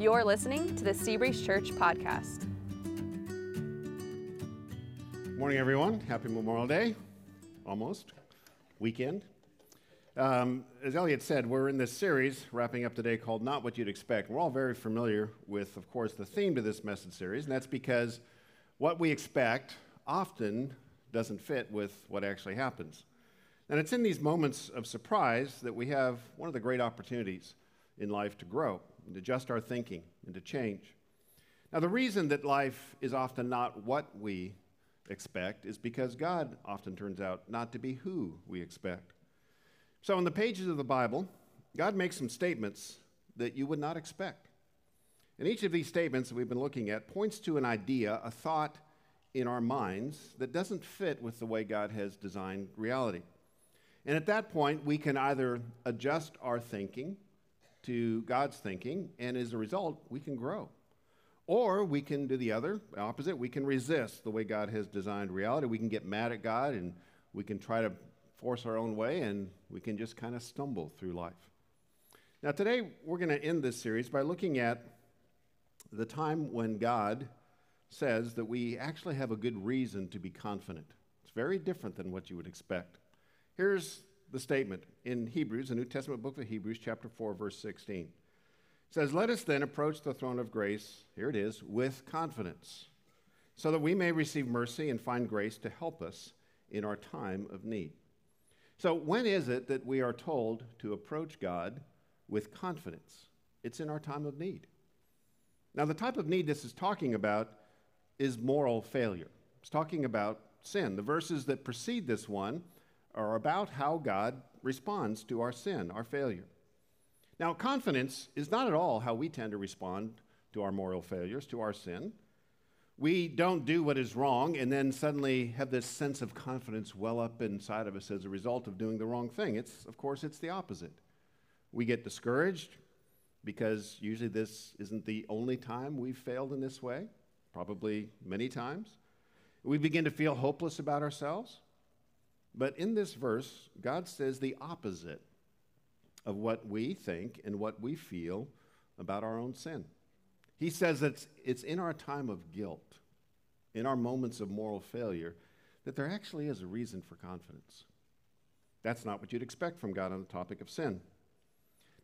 You're listening to the Seabreeze Church podcast. Morning, everyone. Happy Memorial Day. Almost. Weekend. Um, as Elliot said, we're in this series wrapping up today called Not What You'd Expect. We're all very familiar with, of course, the theme to this message series, and that's because what we expect often doesn't fit with what actually happens. And it's in these moments of surprise that we have one of the great opportunities in life to grow and adjust our thinking and to change. Now, the reason that life is often not what we expect is because God often turns out not to be who we expect. So, in the pages of the Bible, God makes some statements that you would not expect. And each of these statements that we've been looking at points to an idea, a thought in our minds that doesn't fit with the way God has designed reality. And at that point, we can either adjust our thinking to God's thinking, and as a result, we can grow. Or we can do the other, opposite. We can resist the way God has designed reality. We can get mad at God and we can try to force our own way and we can just kind of stumble through life. Now, today we're going to end this series by looking at the time when God says that we actually have a good reason to be confident. It's very different than what you would expect. Here's the statement in Hebrews, the New Testament book of Hebrews, chapter 4, verse 16. It says, Let us then approach the throne of grace, here it is, with confidence, so that we may receive mercy and find grace to help us in our time of need. So, when is it that we are told to approach God with confidence? It's in our time of need. Now, the type of need this is talking about is moral failure. It's talking about sin. The verses that precede this one are about how God responds to our sin, our failure. Now, confidence is not at all how we tend to respond to our moral failures, to our sin. We don't do what is wrong and then suddenly have this sense of confidence well up inside of us as a result of doing the wrong thing. It's, of course, it's the opposite. We get discouraged because usually this isn't the only time we've failed in this way, probably many times. We begin to feel hopeless about ourselves. But in this verse, God says the opposite of what we think and what we feel about our own sin. He says that it's in our time of guilt, in our moments of moral failure, that there actually is a reason for confidence. That's not what you'd expect from God on the topic of sin.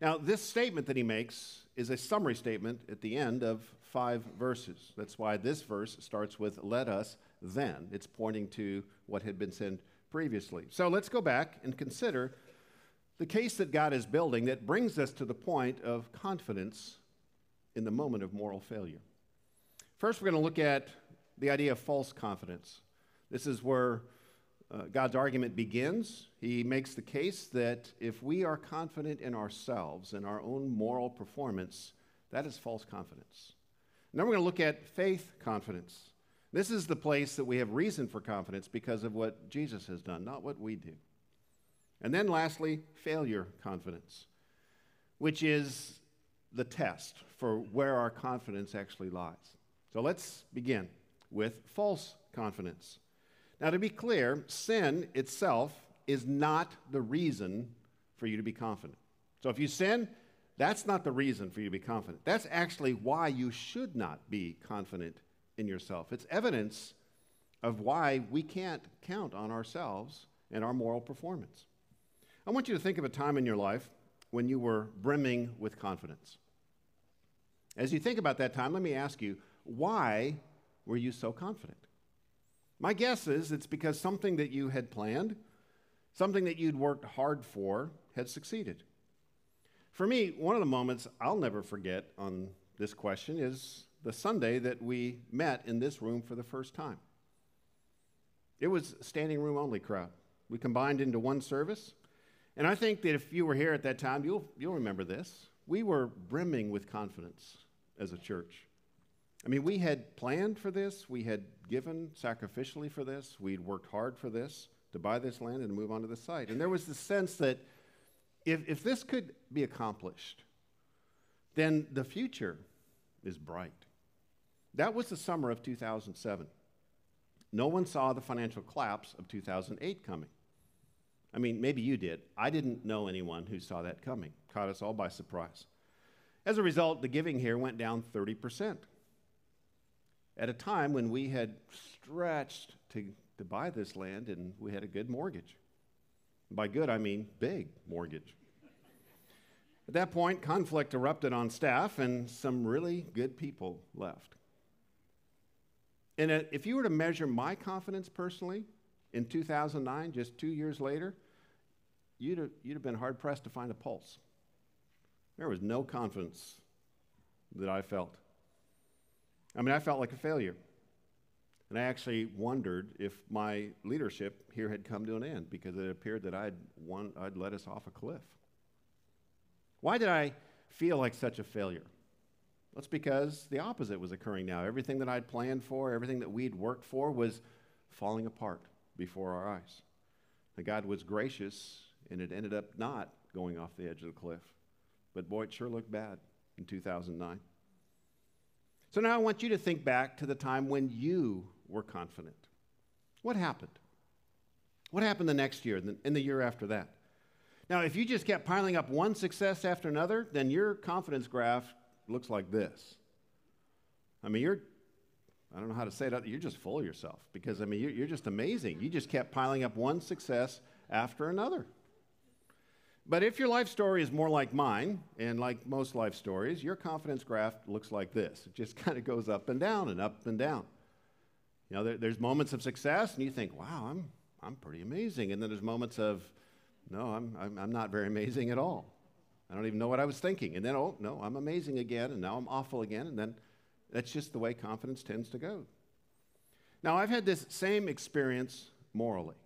Now, this statement that he makes is a summary statement at the end of five verses. That's why this verse starts with, Let us then. It's pointing to what had been said previously. So let's go back and consider the case that God is building that brings us to the point of confidence in the moment of moral failure. First, we're going to look at the idea of false confidence. This is where uh, God's argument begins. He makes the case that if we are confident in ourselves and our own moral performance, that is false confidence. And then we're going to look at faith confidence. This is the place that we have reason for confidence because of what Jesus has done, not what we do. And then lastly, failure confidence, which is the test for where our confidence actually lies. So let's begin with false confidence. Now, to be clear, sin itself is not the reason for you to be confident. So if you sin, that's not the reason for you to be confident. That's actually why you should not be confident in yourself. It's evidence of why we can't count on ourselves and our moral performance. I want you to think of a time in your life when you were brimming with confidence. As you think about that time, let me ask you, why were you so confident? My guess is it's because something that you had planned, something that you'd worked hard for, had succeeded. For me, one of the moments I'll never forget on this question is the Sunday that we met in this room for the first time. It was standing room only crowd. We combined into one service. And I think that if you were here at that time, you'll, you'll remember this. We were brimming with confidence as a church. I mean, we had planned for this, we had given sacrificially for this, we'd worked hard for this to buy this land and move on to the site. And there was the sense that if, if this could be accomplished, then the future is bright. That was the summer of 2007. No one saw the financial collapse of 2008 coming. I mean, maybe you did. I didn't know anyone who saw that coming. Caught us all by surprise. As a result, the giving here went down 30%. At a time when we had stretched to, to buy this land and we had a good mortgage. By good, I mean big mortgage. At that point, conflict erupted on staff, and some really good people left. And uh, if you were to measure my confidence personally in 2009, just two years later, you'd have, you'd have been hard pressed to find a pulse. There was no confidence that I felt. I mean, I felt like a failure. And I actually wondered if my leadership here had come to an end because it appeared that I'd, won, I'd let us off a cliff. Why did I feel like such a failure? That's because the opposite was occurring now. Everything that I'd planned for, everything that we'd worked for was falling apart before our eyes. And God was gracious, and it ended up not going off the edge of the cliff. But boy, it sure looked bad in 2009. So now I want you to think back to the time when you were confident. What happened? What happened the next year and the year after that? Now, if you just kept piling up one success after another, then your confidence graph looks like this. I mean, you're, I don't know how to say that, you're just full of yourself because, I mean, you're, you're just amazing. You just kept piling up one success after another. But if your life story is more like mine, and like most life stories, your confidence graph looks like this. It just kind of goes up and down and up and down. You know, there, there's moments of success, and you think, wow, I'm, I'm pretty amazing. And then there's moments of, no, I'm, I'm, I'm not very amazing at all. I don't even know what I was thinking. And then, oh, no, I'm amazing again, and now I'm awful again. And then that's just the way confidence tends to go. Now, I've had this same experience morally.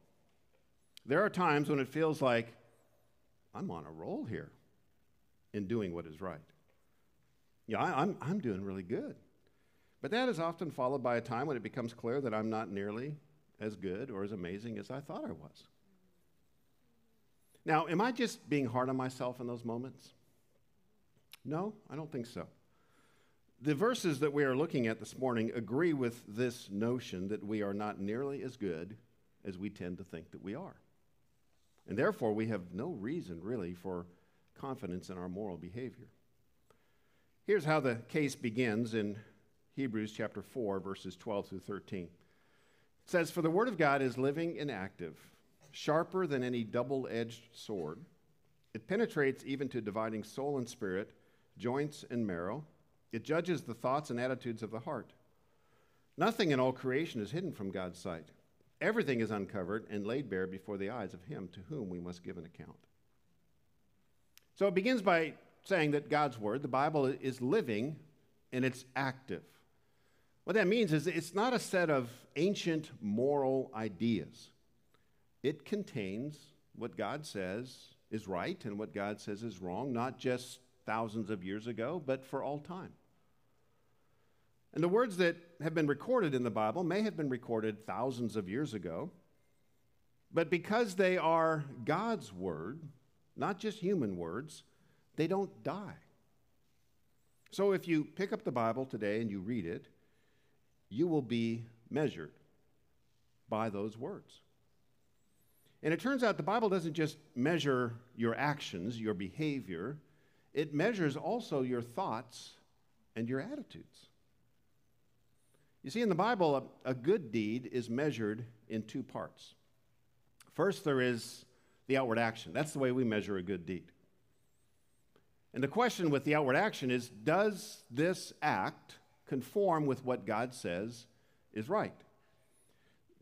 There are times when it feels like I'm on a roll here in doing what is right. Yeah, I, I'm, I'm doing really good. But that is often followed by a time when it becomes clear that I'm not nearly as good or as amazing as I thought I was. Now, am I just being hard on myself in those moments? No, I don't think so. The verses that we are looking at this morning agree with this notion that we are not nearly as good as we tend to think that we are. And therefore, we have no reason really for confidence in our moral behavior. Here's how the case begins in Hebrews chapter 4, verses 12 through 13. It says, For the word of God is living and active, sharper than any double edged sword. It penetrates even to dividing soul and spirit, joints and marrow. It judges the thoughts and attitudes of the heart. Nothing in all creation is hidden from God's sight. Everything is uncovered and laid bare before the eyes of him to whom we must give an account. So it begins by saying that God's word, the Bible, is living and it's active. What that means is it's not a set of ancient moral ideas. It contains what God says is right and what God says is wrong, not just thousands of years ago, but for all time. And the words that have been recorded in the Bible may have been recorded thousands of years ago, but because they are God's word, not just human words, they don't die. So if you pick up the Bible today and you read it, you will be measured by those words. And it turns out the Bible doesn't just measure your actions, your behavior, it measures also your thoughts and your attitudes. You see, in the Bible, a, a, good deed is measured in two parts. First, there is the outward action. That's the way we measure a good deed. And the question with the outward action is does this act conform with what God says is right?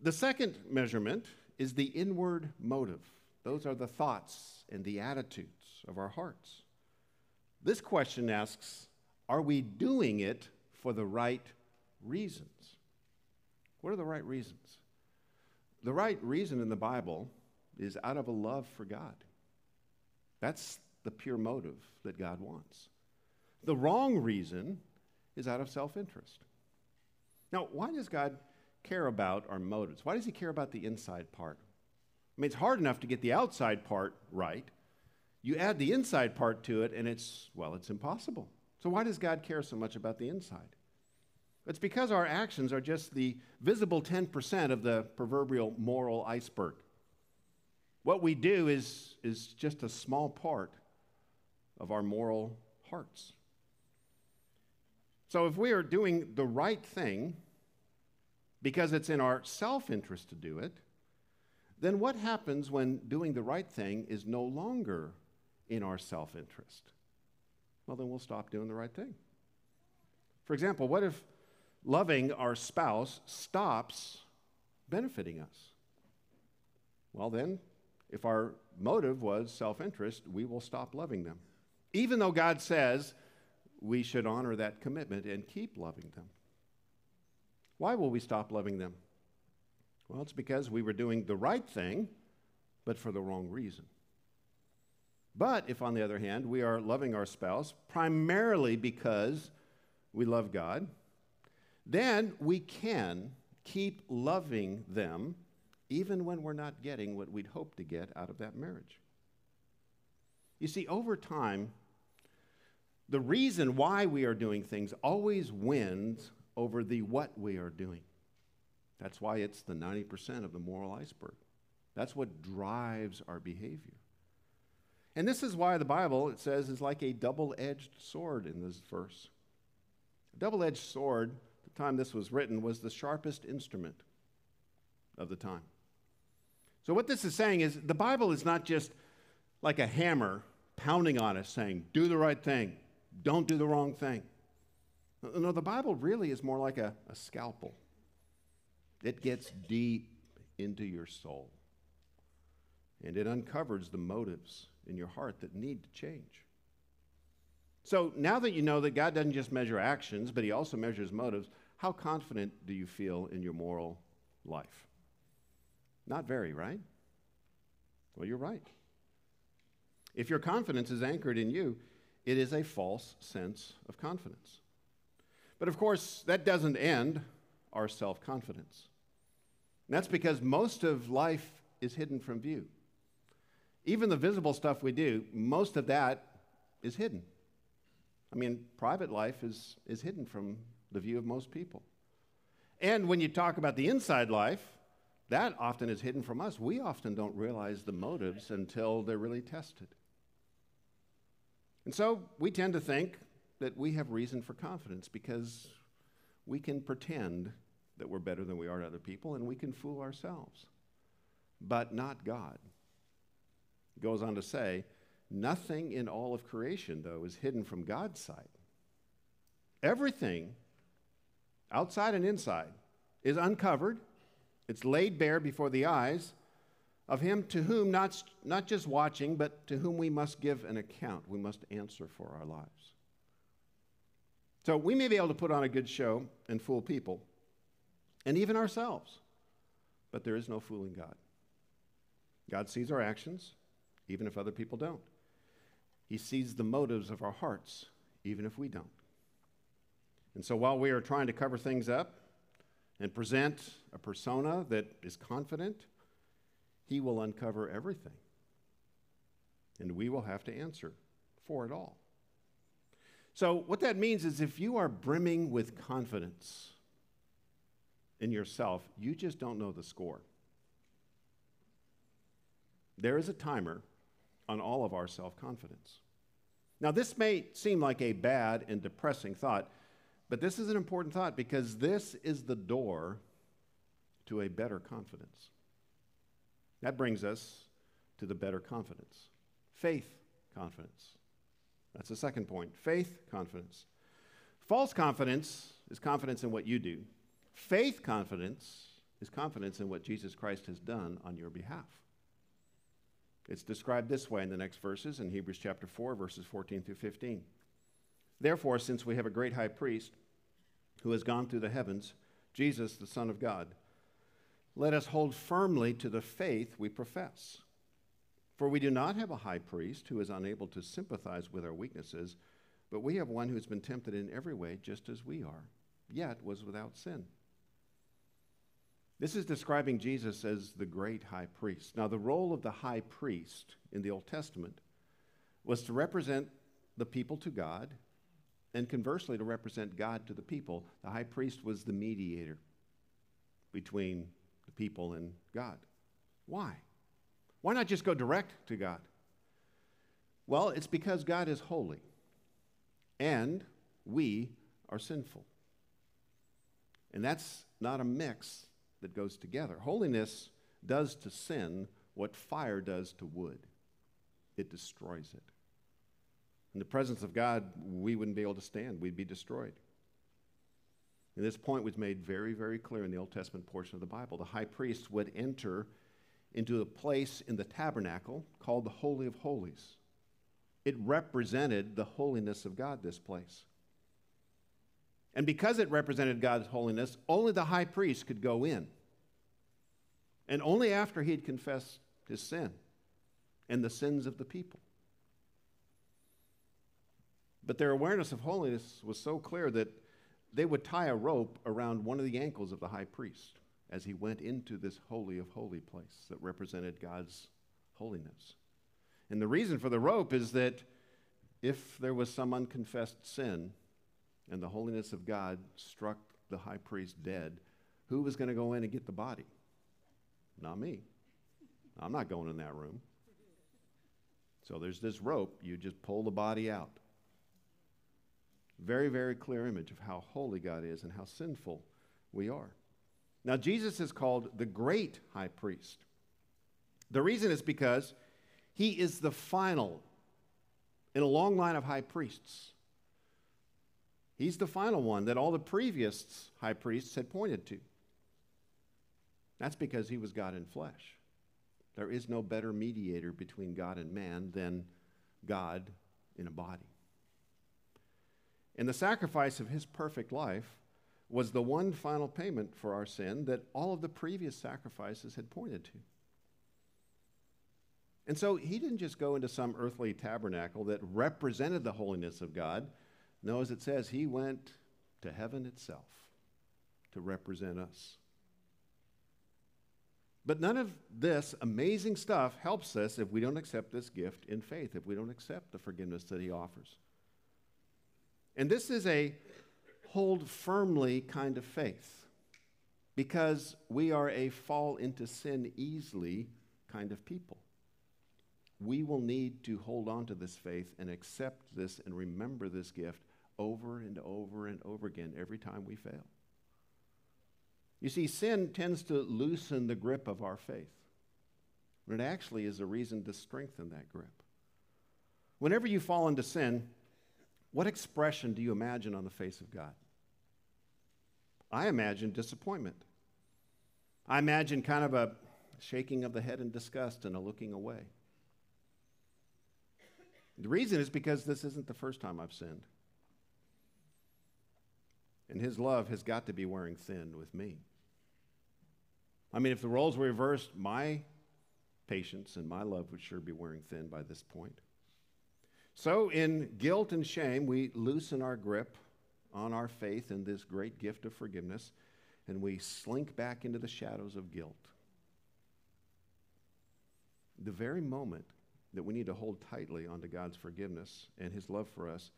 The second measurement is the inward motive. Those are the thoughts and the attitudes of our hearts. This question asks Are we doing it for the right reasons. What are the right reasons? The right reason in the Bible is out of a love for God. That's the pure motive that God wants. The wrong reason is out of self interest. Now, why does God care about our motives? Why does He care about the inside part? I mean, it's hard enough to get the outside part right. You add the inside part to it, and it's, well, it's impossible. So, why does God care so much about the inside? It's because our actions are just the visible 10% of the proverbial moral iceberg. What we do is, is just a small part of our moral hearts. So if we are doing the right thing because it's in our self interest to do it, then what happens when doing the right thing is no longer in our self interest? Well, then we'll stop doing the right thing. For example, what if loving our spouse stops benefiting us? Well, then, if our motive was self interest, we will stop loving them. Even though God says we should honor that commitment and keep loving them. Why will we stop loving them? Well, it's because we were doing the right thing, but for the wrong reason. But if, on the other hand, we are loving our spouse primarily because we love God, then we can keep loving them even when we're not getting what we'd hope to get out of that marriage. You see, over time, the reason why we are doing things always wins over the what we are doing. That's why it's the 90% of the moral iceberg. That's what drives our behavior. And this is why the Bible, it says, is like a double edged sword in this verse. A double edged sword, the time this was written, was the sharpest instrument of the time. So, what this is saying is the Bible is not just like a hammer pounding on us saying, do the right thing, don't do the wrong thing. No, the Bible really is more like a, a scalpel. It gets deep into your soul. And it uncovers the motives in your heart that need to change. So now that you know that God doesn't just measure actions, but He also measures motives, how confident do you feel in your moral life? Not very, right? Well, you're right. If your confidence is anchored in you, it is a false sense of confidence. But of course, that doesn't end our self confidence. That's because most of life is hidden from view. Even the visible stuff we do, most of that is hidden. I mean, private life is, is hidden from the view of most people. And when you talk about the inside life, that often is hidden from us. We often don't realize the motives until they're really tested. And so we tend to think that we have reason for confidence because we can pretend that we're better than we are to other people and we can fool ourselves, but not God. He goes on to say, nothing in all of creation, though, is hidden from God's sight. Everything, outside and inside, is uncovered, it's laid bare before the eyes of him to whom not, not just watching, but to whom we must give an account. We must answer for our lives. So we may be able to put on a good show and fool people, and even ourselves, but there is no fooling God. God sees our actions, even if other people don't. He sees the motives of our hearts, even if we don't. And so while we are trying to cover things up and present a persona that is confident, he will uncover everything. And we will have to answer for it all. So, what that means is if you are brimming with confidence in yourself, you just don't know the score. There is a timer on all of our self confidence. Now, this may seem like a bad and depressing thought, but this is an important thought because this is the door to a better confidence. That brings us to the better confidence faith confidence. That's the second point faith confidence. False confidence is confidence in what you do, faith confidence is confidence in what Jesus Christ has done on your behalf. It's described this way in the next verses in Hebrews chapter 4, verses 14 through 15. Therefore, since we have a great high priest who has gone through the heavens, Jesus, the Son of God, let us hold firmly to the faith we profess. For we do not have a high priest who is unable to sympathize with our weaknesses, but we have one who has been tempted in every way, just as we are, yet was without sin. This is describing Jesus as the great high priest. Now, the role of the high priest in the Old Testament was to represent the people to God, and conversely, to represent God to the people. The high priest was the mediator between the people and God. Why? Why not just go direct to God? Well, it's because God is holy and we are sinful. And that's not a mix that goes together. Holiness does to sin what fire does to wood it destroys it. In the presence of God, we wouldn't be able to stand, we'd be destroyed. And this point was made very, very clear in the Old Testament portion of the Bible. The high priest would enter into a place in the tabernacle called the Holy of Holies. It represented the holiness of God, this place. And because it represented God's holiness, only the high priest could go in. And only after he'd confessed his sin and the sins of the people. But their awareness of holiness was so clear that they would tie a rope around one of the ankles of the high priest as he went into this holy of holy place that represented God's holiness. And the reason for the rope is that if there was some unconfessed sin and the holiness of God struck the high priest dead, who was going to go in and get the body? Not me. I'm not going in that room. So there's this rope, you just pull the body out. Very, very clear image of how holy God is and how sinful we are. Now, Jesus is called the great high priest. The reason is because he is the final in a long line of high priests. He's the final one that all the previous high priests had pointed to. That's because he was God in flesh. There is no better mediator between God and man than God in a body. And the sacrifice of his perfect life was the one final payment for our sin that all of the previous sacrifices had pointed to. And so he didn't just go into some earthly tabernacle that represented the holiness of God. No, as it says, he went to heaven itself to represent us. But none of this amazing stuff helps us if we don't accept this gift in faith, if we don't accept the forgiveness that He offers. And this is a hold firmly kind of faith because we are a fall into sin easily kind of people. We will need to hold on to this faith and accept this and remember this gift over and over and over again every time we fail. You see, sin tends to loosen the grip of our faith, but it actually is a reason to strengthen that grip. Whenever you fall into sin, what expression do you imagine on the face of God? I imagine disappointment. I imagine kind of a shaking of the head in disgust and a looking away. The reason is because this isn't the first time I've sinned. And his love has got to be wearing thin with me. I mean, if the roles were reversed, my patience and my love would sure be wearing thin by this point. So, in guilt and shame, we loosen our grip on our faith in this great gift of forgiveness, and we slink back into the shadows of guilt. The very moment that we need to hold tightly onto God's forgiveness and His love for us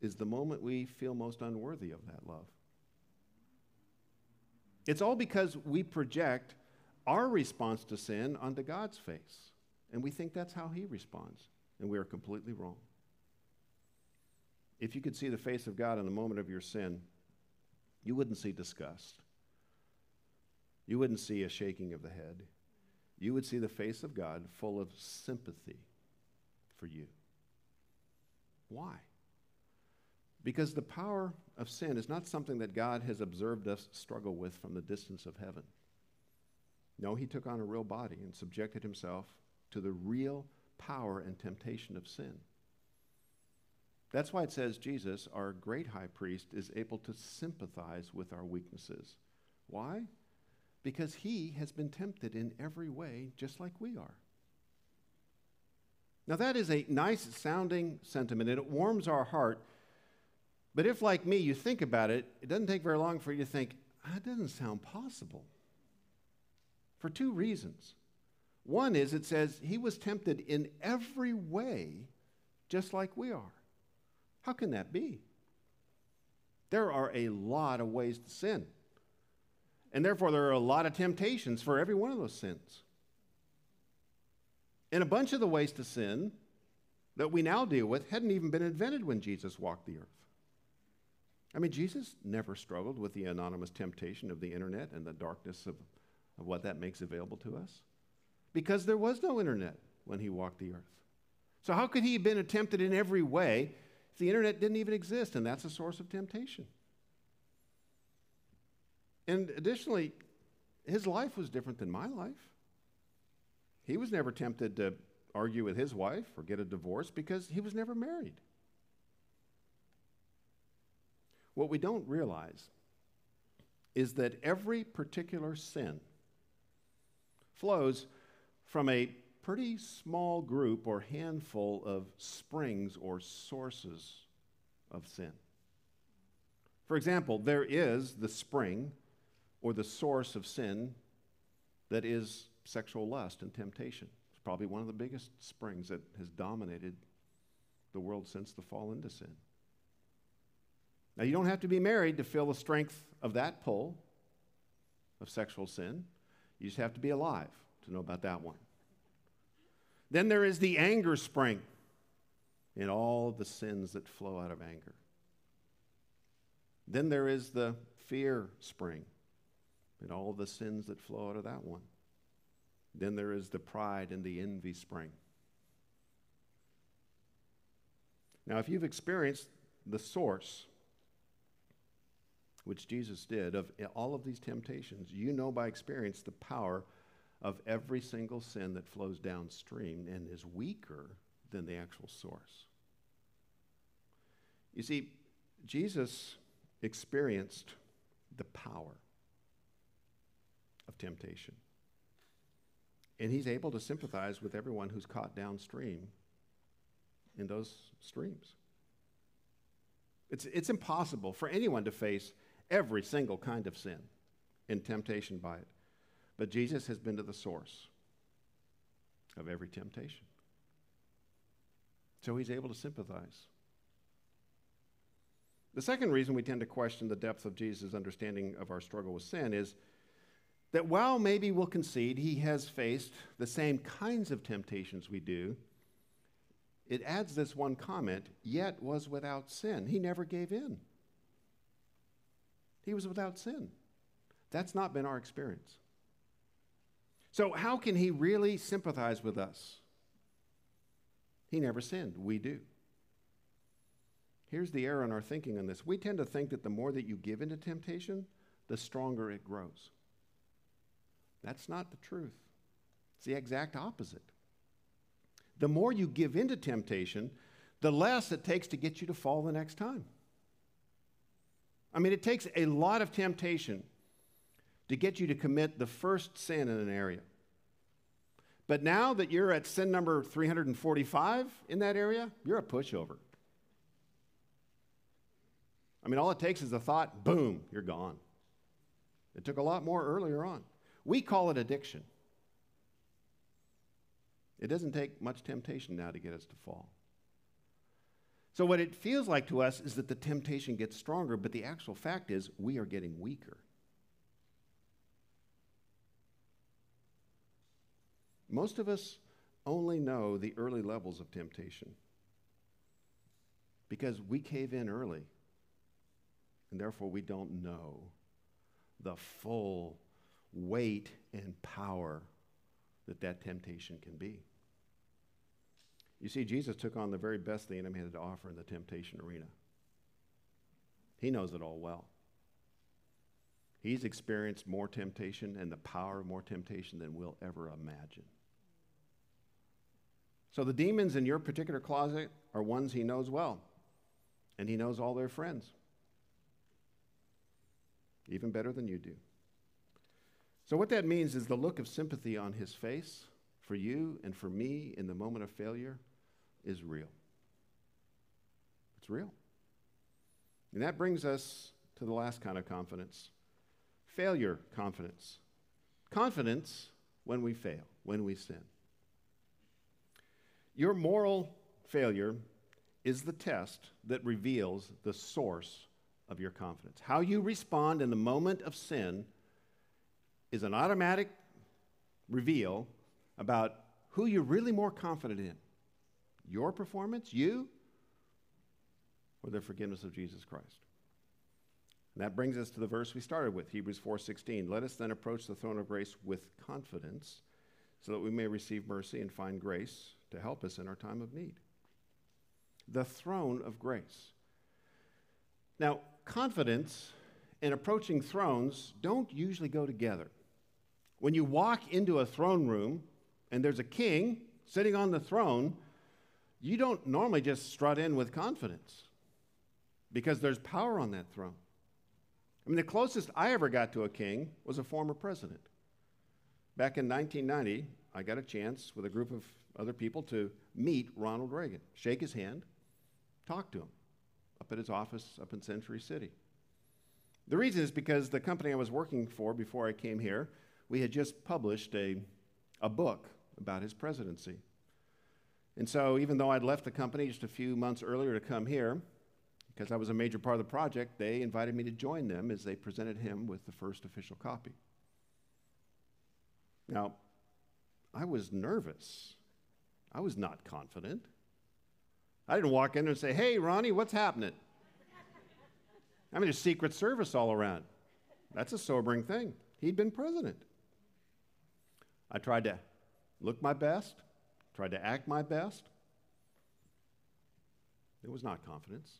is the moment we feel most unworthy of that love. It's all because we project our response to sin onto God's face. And we think that's how He responds. And we are completely wrong. If you could see the face of God in the moment of your sin, you wouldn't see disgust. You wouldn't see a shaking of the head. You would see the face of God full of sympathy for you. Why? Because the power of sin is not something that God has observed us struggle with from the distance of heaven. No, he took on a real body and subjected himself to the real power and temptation of sin. That's why it says Jesus, our great high priest, is able to sympathize with our weaknesses. Why? Because he has been tempted in every way, just like we are. Now, that is a nice sounding sentiment, and it warms our heart but if, like me, you think about it, it doesn't take very long for you to think, ah, that doesn't sound possible. For two reasons. One is it says he was tempted in every way, just like we are. How can that be? There are a lot of ways to sin. And therefore, there are a lot of temptations for every one of those sins. And a bunch of the ways to sin that we now deal with hadn't even been invented when Jesus walked the earth. I mean, Jesus never struggled with the anonymous temptation of the internet and the darkness of, of what that makes available to us because there was no internet when he walked the earth. So, how could he have been tempted in every way the internet didn't even exist? And that's a source of temptation. And additionally, his life was different than my life. He was never tempted to argue with his wife or get a divorce because he was never married. What we don't realize is that every particular sin flows from a pretty small group or handful of springs or sources of sin. For example, there is the spring or the source of sin that is sexual lust and temptation. It's probably one of the biggest springs that has dominated the world since the fall into sin. Now, you don't have to be married to feel the strength of that pull of sexual sin. You just have to be alive to know about that one. Then there is the anger spring and all the sins that flow out of anger. Then there is the fear spring and all the sins that flow out of that one. Then there is the pride and the envy spring. Now, if you've experienced the source, which Jesus did, of all of these temptations, you know by experience the power of every single sin that flows downstream and is weaker than the actual source. You see, Jesus experienced the power of temptation. And he's able to sympathize with everyone who's caught downstream in those streams. It's, it's impossible for anyone to face every single kind of sin and temptation by it. But Jesus has been to the source of every temptation. So he's able to sympathize. The second reason we tend to question the depth of Jesus' understanding of our struggle with sin is that while maybe we'll concede he has faced the same kinds of temptations we do, it adds this one comment, yet was without sin. He never gave in. He was without sin. That's not been our experience. So, how can he really sympathize with us? He never sinned. We do. Here's the error in our thinking on this. We tend to think that the more that you give into temptation, the stronger it grows. That's not the truth. It's the exact opposite. The more you give into temptation, the less it takes to get you to fall the next time. I mean, it takes a lot of temptation to get you to commit the first sin in an area. But now that you're at sin number 345 in that area, you're a pushover. I mean, all it takes is a thought, boom, you're gone. It took a lot more earlier on. We call it addiction. It doesn't take much temptation now to get us to fall. So, what it feels like to us is that the temptation gets stronger, but the actual fact is we are getting weaker. Most of us only know the early levels of temptation because we cave in early, and therefore we don't know the full weight and power that that temptation can be. You see, Jesus took on the very best the enemy had to offer in the temptation arena. He knows it all well. He's experienced more temptation and the power of more temptation than we'll ever imagine. So the demons in your particular closet are ones he knows well, and he knows all their friends, even better than you do. So, what that means is the look of sympathy on his face for you and for me in the moment of failure is real. It's real. And that brings us to the last kind of confidence failure confidence. Confidence when we fail, when we sin. Your moral failure is the test that reveals the source of your confidence. How you respond in the moment of sin is an automatic reveal about who you're really more confident in your performance, you, or the forgiveness of Jesus Christ. And that brings us to the verse we started with, Hebrews 4:16. Let us then approach the throne of grace with confidence, so that we may receive mercy and find grace to help us in our time of need. The throne of grace. Now, confidence and approaching thrones don't usually go together. When you walk into a throne room and there's a king sitting on the throne, you don't normally just strut in with confidence because there's power on that throne. I mean, the closest I ever got to a king was a former president. Back in 1990, I got a chance with a group of other people to meet Ronald Reagan, shake his hand, talk to him up at his office up in Century City. The reason is because the company I was working for before I came here, we had just published a, a book about his presidency. And so, even though I'd left the company just a few months earlier to come here, because I was a major part of the project, they invited me to join them as they presented him with the first official copy. Now, I was nervous. I was not confident. I didn't walk in and say, Hey, Ronnie, what's happening? I mean, there's Secret Service all around. That's a sobering thing. He'd been president. I tried to look my best, tried to act my best. It was not confidence.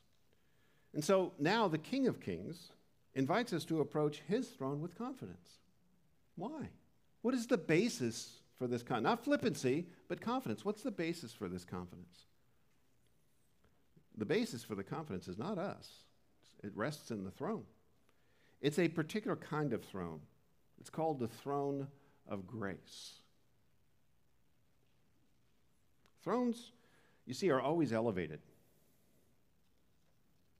And so now the King of Kings invites us to approach his throne with confidence. Why? What is the basis for this confidence? Not flippancy, but confidence. What's the basis for this confidence? The basis for the confidence is not us, it rests in the throne. It's a particular kind of throne. It's called the throne of grace. Thrones, you see, are always elevated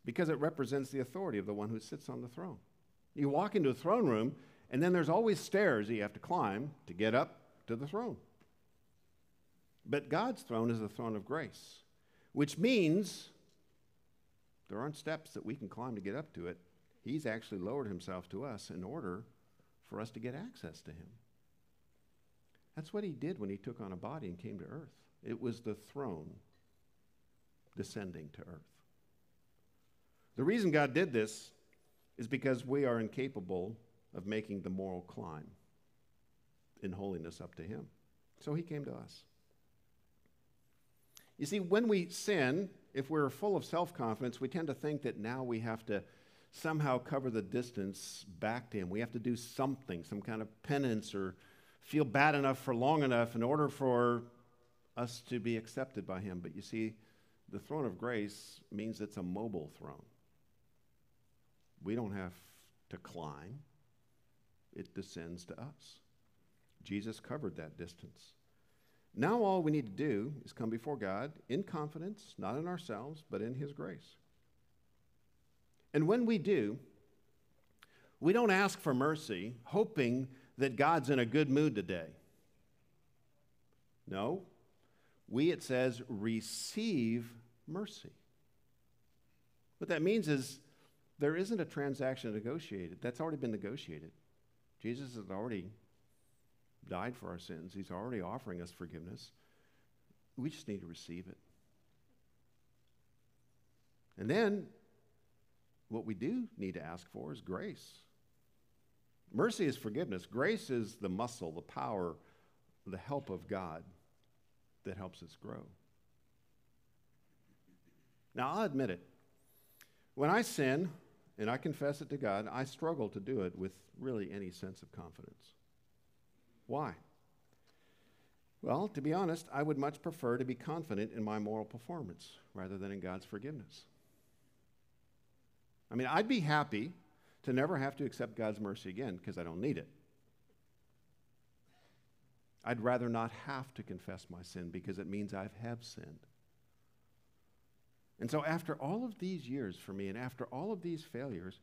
because it represents the authority of the one who sits on the throne. You walk into a throne room, and then there's always stairs that you have to climb to get up to the throne. But God's throne is the throne of grace, which means there aren't steps that we can climb to get up to it. He's actually lowered himself to us in order for us to get access to him. That's what he did when he took on a body and came to earth. It was the throne descending to earth. The reason God did this is because we are incapable of making the moral climb in holiness up to Him. So He came to us. You see, when we sin, if we're full of self confidence, we tend to think that now we have to somehow cover the distance back to Him. We have to do something, some kind of penance, or feel bad enough for long enough in order for us to be accepted by Him. But you see, the throne of grace means it's a mobile throne. We don't have to climb, it descends to us. Jesus covered that distance. Now, all we need to do is come before God in confidence, not in ourselves, but in His grace. And when we do, we don't ask for mercy hoping that God's in a good mood today. No, we, it says, receive mercy. What that means is there isn't a transaction negotiated. That's already been negotiated. Jesus has already died for our sins, He's already offering us forgiveness. We just need to receive it. And then what we do need to ask for is grace. Mercy is forgiveness. Grace is the muscle, the power, the help of God that helps us grow. Now, I'll admit it. When I sin, and I confess it to God, I struggle to do it with really any sense of confidence. Why? Well, to be honest, I would much prefer to be confident in my moral performance rather than in God's forgiveness. I mean, I'd be happy to never have to accept God's mercy again because I don't need it. I'd rather not have to confess my sin because it means I have sinned. And so, after all of these years for me, and after all of these failures,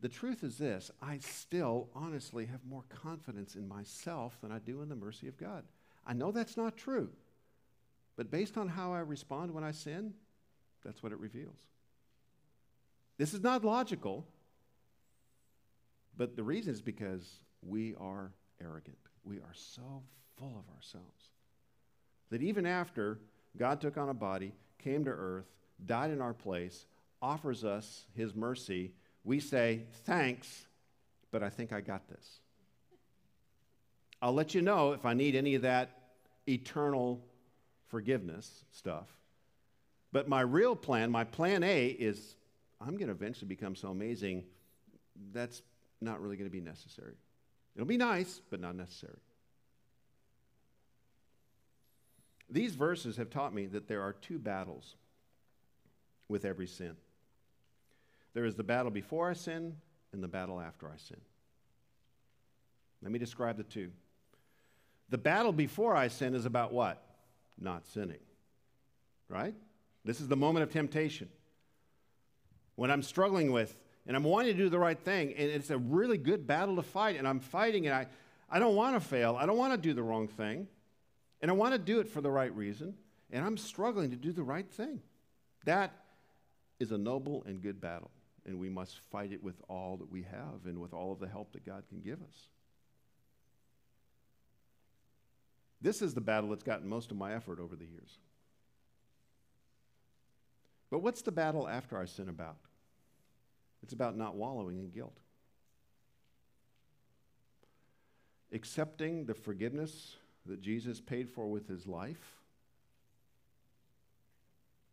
the truth is this I still honestly have more confidence in myself than I do in the mercy of God. I know that's not true, but based on how I respond when I sin, that's what it reveals. This is not logical, but the reason is because we are arrogant. We are so full of ourselves that even after God took on a body, came to earth, died in our place, offers us his mercy, we say, Thanks, but I think I got this. I'll let you know if I need any of that eternal forgiveness stuff. But my real plan, my plan A, is I'm going to eventually become so amazing that's not really going to be necessary. It'll be nice, but not necessary. These verses have taught me that there are two battles with every sin there is the battle before I sin and the battle after I sin. Let me describe the two. The battle before I sin is about what? Not sinning. Right? This is the moment of temptation. When I'm struggling with, and I'm wanting to do the right thing, and it's a really good battle to fight, and I'm fighting, and I, I don't want to fail. I don't want to do the wrong thing. And I want to do it for the right reason, and I'm struggling to do the right thing. That is a noble and good battle, and we must fight it with all that we have and with all of the help that God can give us. This is the battle that's gotten most of my effort over the years. But what's the battle after our sin about? It's about not wallowing in guilt. Accepting the forgiveness that Jesus paid for with his life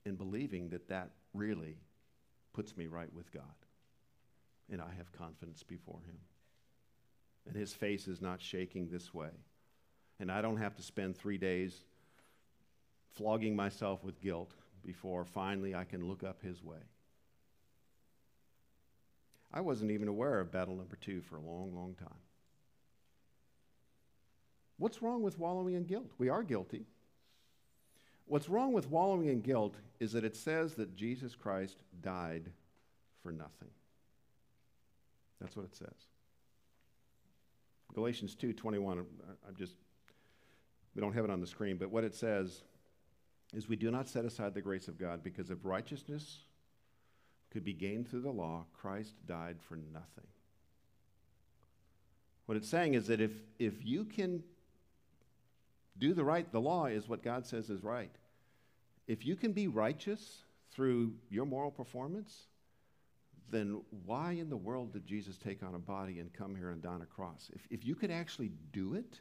and believing that that really puts me right with God. And I have confidence before him. And his face is not shaking this way. And I don't have to spend three days flogging myself with guilt before finally I can look up his way. I wasn't even aware of battle number two for a long, long time. What's wrong with wallowing in guilt? We are guilty. What's wrong with wallowing in guilt is that it says that Jesus Christ died for nothing. That's what it says. Galatians 2:21 I'm just we don't have it on the screen, but what it says is we do not set aside the grace of God because if righteousness could be gained through the law, Christ died for nothing. What it's saying is that if, if you can do the right, the law is what God says is right. If you can be righteous through your moral performance, then why in the world did Jesus take on a body and come here and die on a cross? If, if you could actually do it,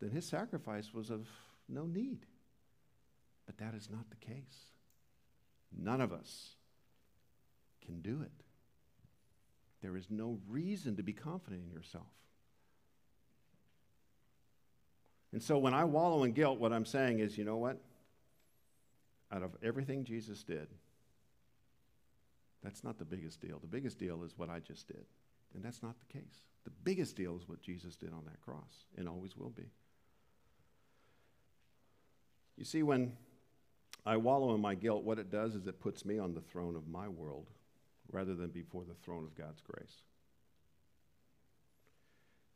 then his sacrifice was of no need. But that is not the case. None of us can do it. There is no reason to be confident in yourself. And so when I wallow in guilt, what I'm saying is, you know what? Out of everything Jesus did, that's not the biggest deal. The biggest deal is what I just did. And that's not the case. The biggest deal is what Jesus did on that cross, and always will be. You see, when I wallow in my guilt, what it does is it puts me on the throne of my world rather than before the throne of God's grace.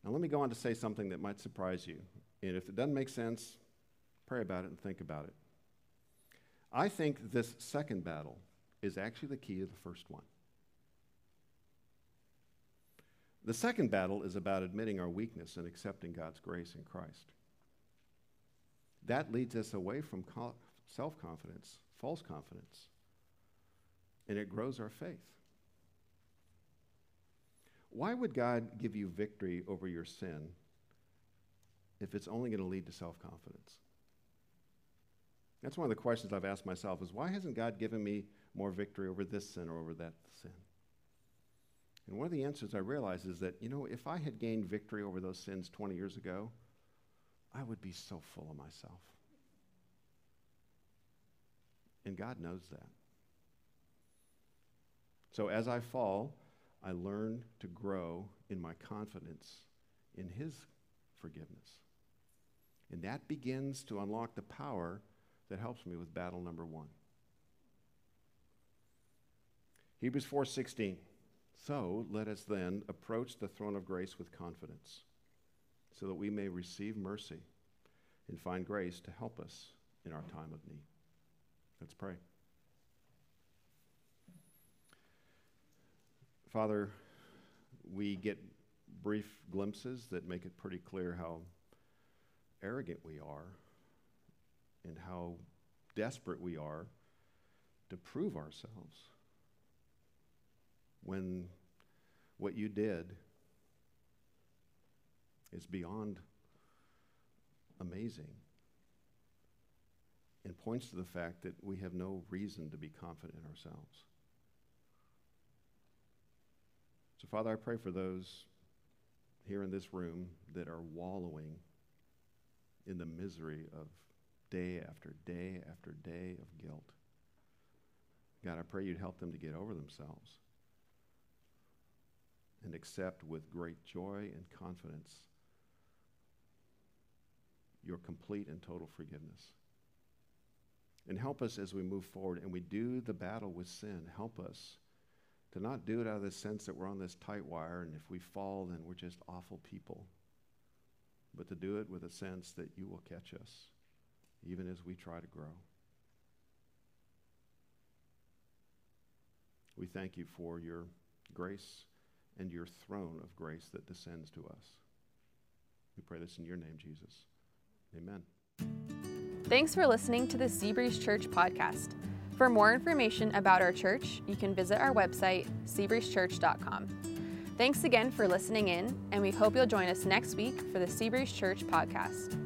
Now, let me go on to say something that might surprise you. And if it doesn't make sense, pray about it and think about it. I think this second battle is actually the key to the first one. The second battle is about admitting our weakness and accepting God's grace in Christ. That leads us away from self confidence, false confidence, and it grows our faith. Why would God give you victory over your sin if it's only going to lead to self confidence? That's one of the questions I've asked myself is why hasn't God given me more victory over this sin or over that sin? And one of the answers I realize is that, you know, if I had gained victory over those sins 20 years ago, I would be so full of myself. And God knows that. So as I fall, I learn to grow in my confidence in His forgiveness. And that begins to unlock the power that helps me with battle number one. Hebrews 4:16. So let us then approach the throne of grace with confidence, so that we may receive mercy and find grace to help us in our time of need. Let's pray. Father, we get brief glimpses that make it pretty clear how arrogant we are and how desperate we are to prove ourselves. when what you did is beyond amazing and points to the fact that we have no reason to be confident in ourselves. So, Father, I pray for those here in this room that are wallowing in the misery of day after day after day of guilt. God, I pray you'd help them to get over themselves and accept with great joy and confidence your complete and total forgiveness. And help us as we move forward and we do the battle with sin. Help us to not do it out of the sense that we're on this tight wire and if we fall, then we're just awful people, but to do it with a sense that you will catch us even as we try to grow. We thank you for your grace and your throne of grace that descends to us. We pray this in your name, Jesus. Amen. Thanks for listening to the Seabreeze Church podcast. For more information about our church, you can visit our website, seabreezechurch.com. Thanks again for listening in, and we hope you'll join us next week for the Seabreeze Church podcast.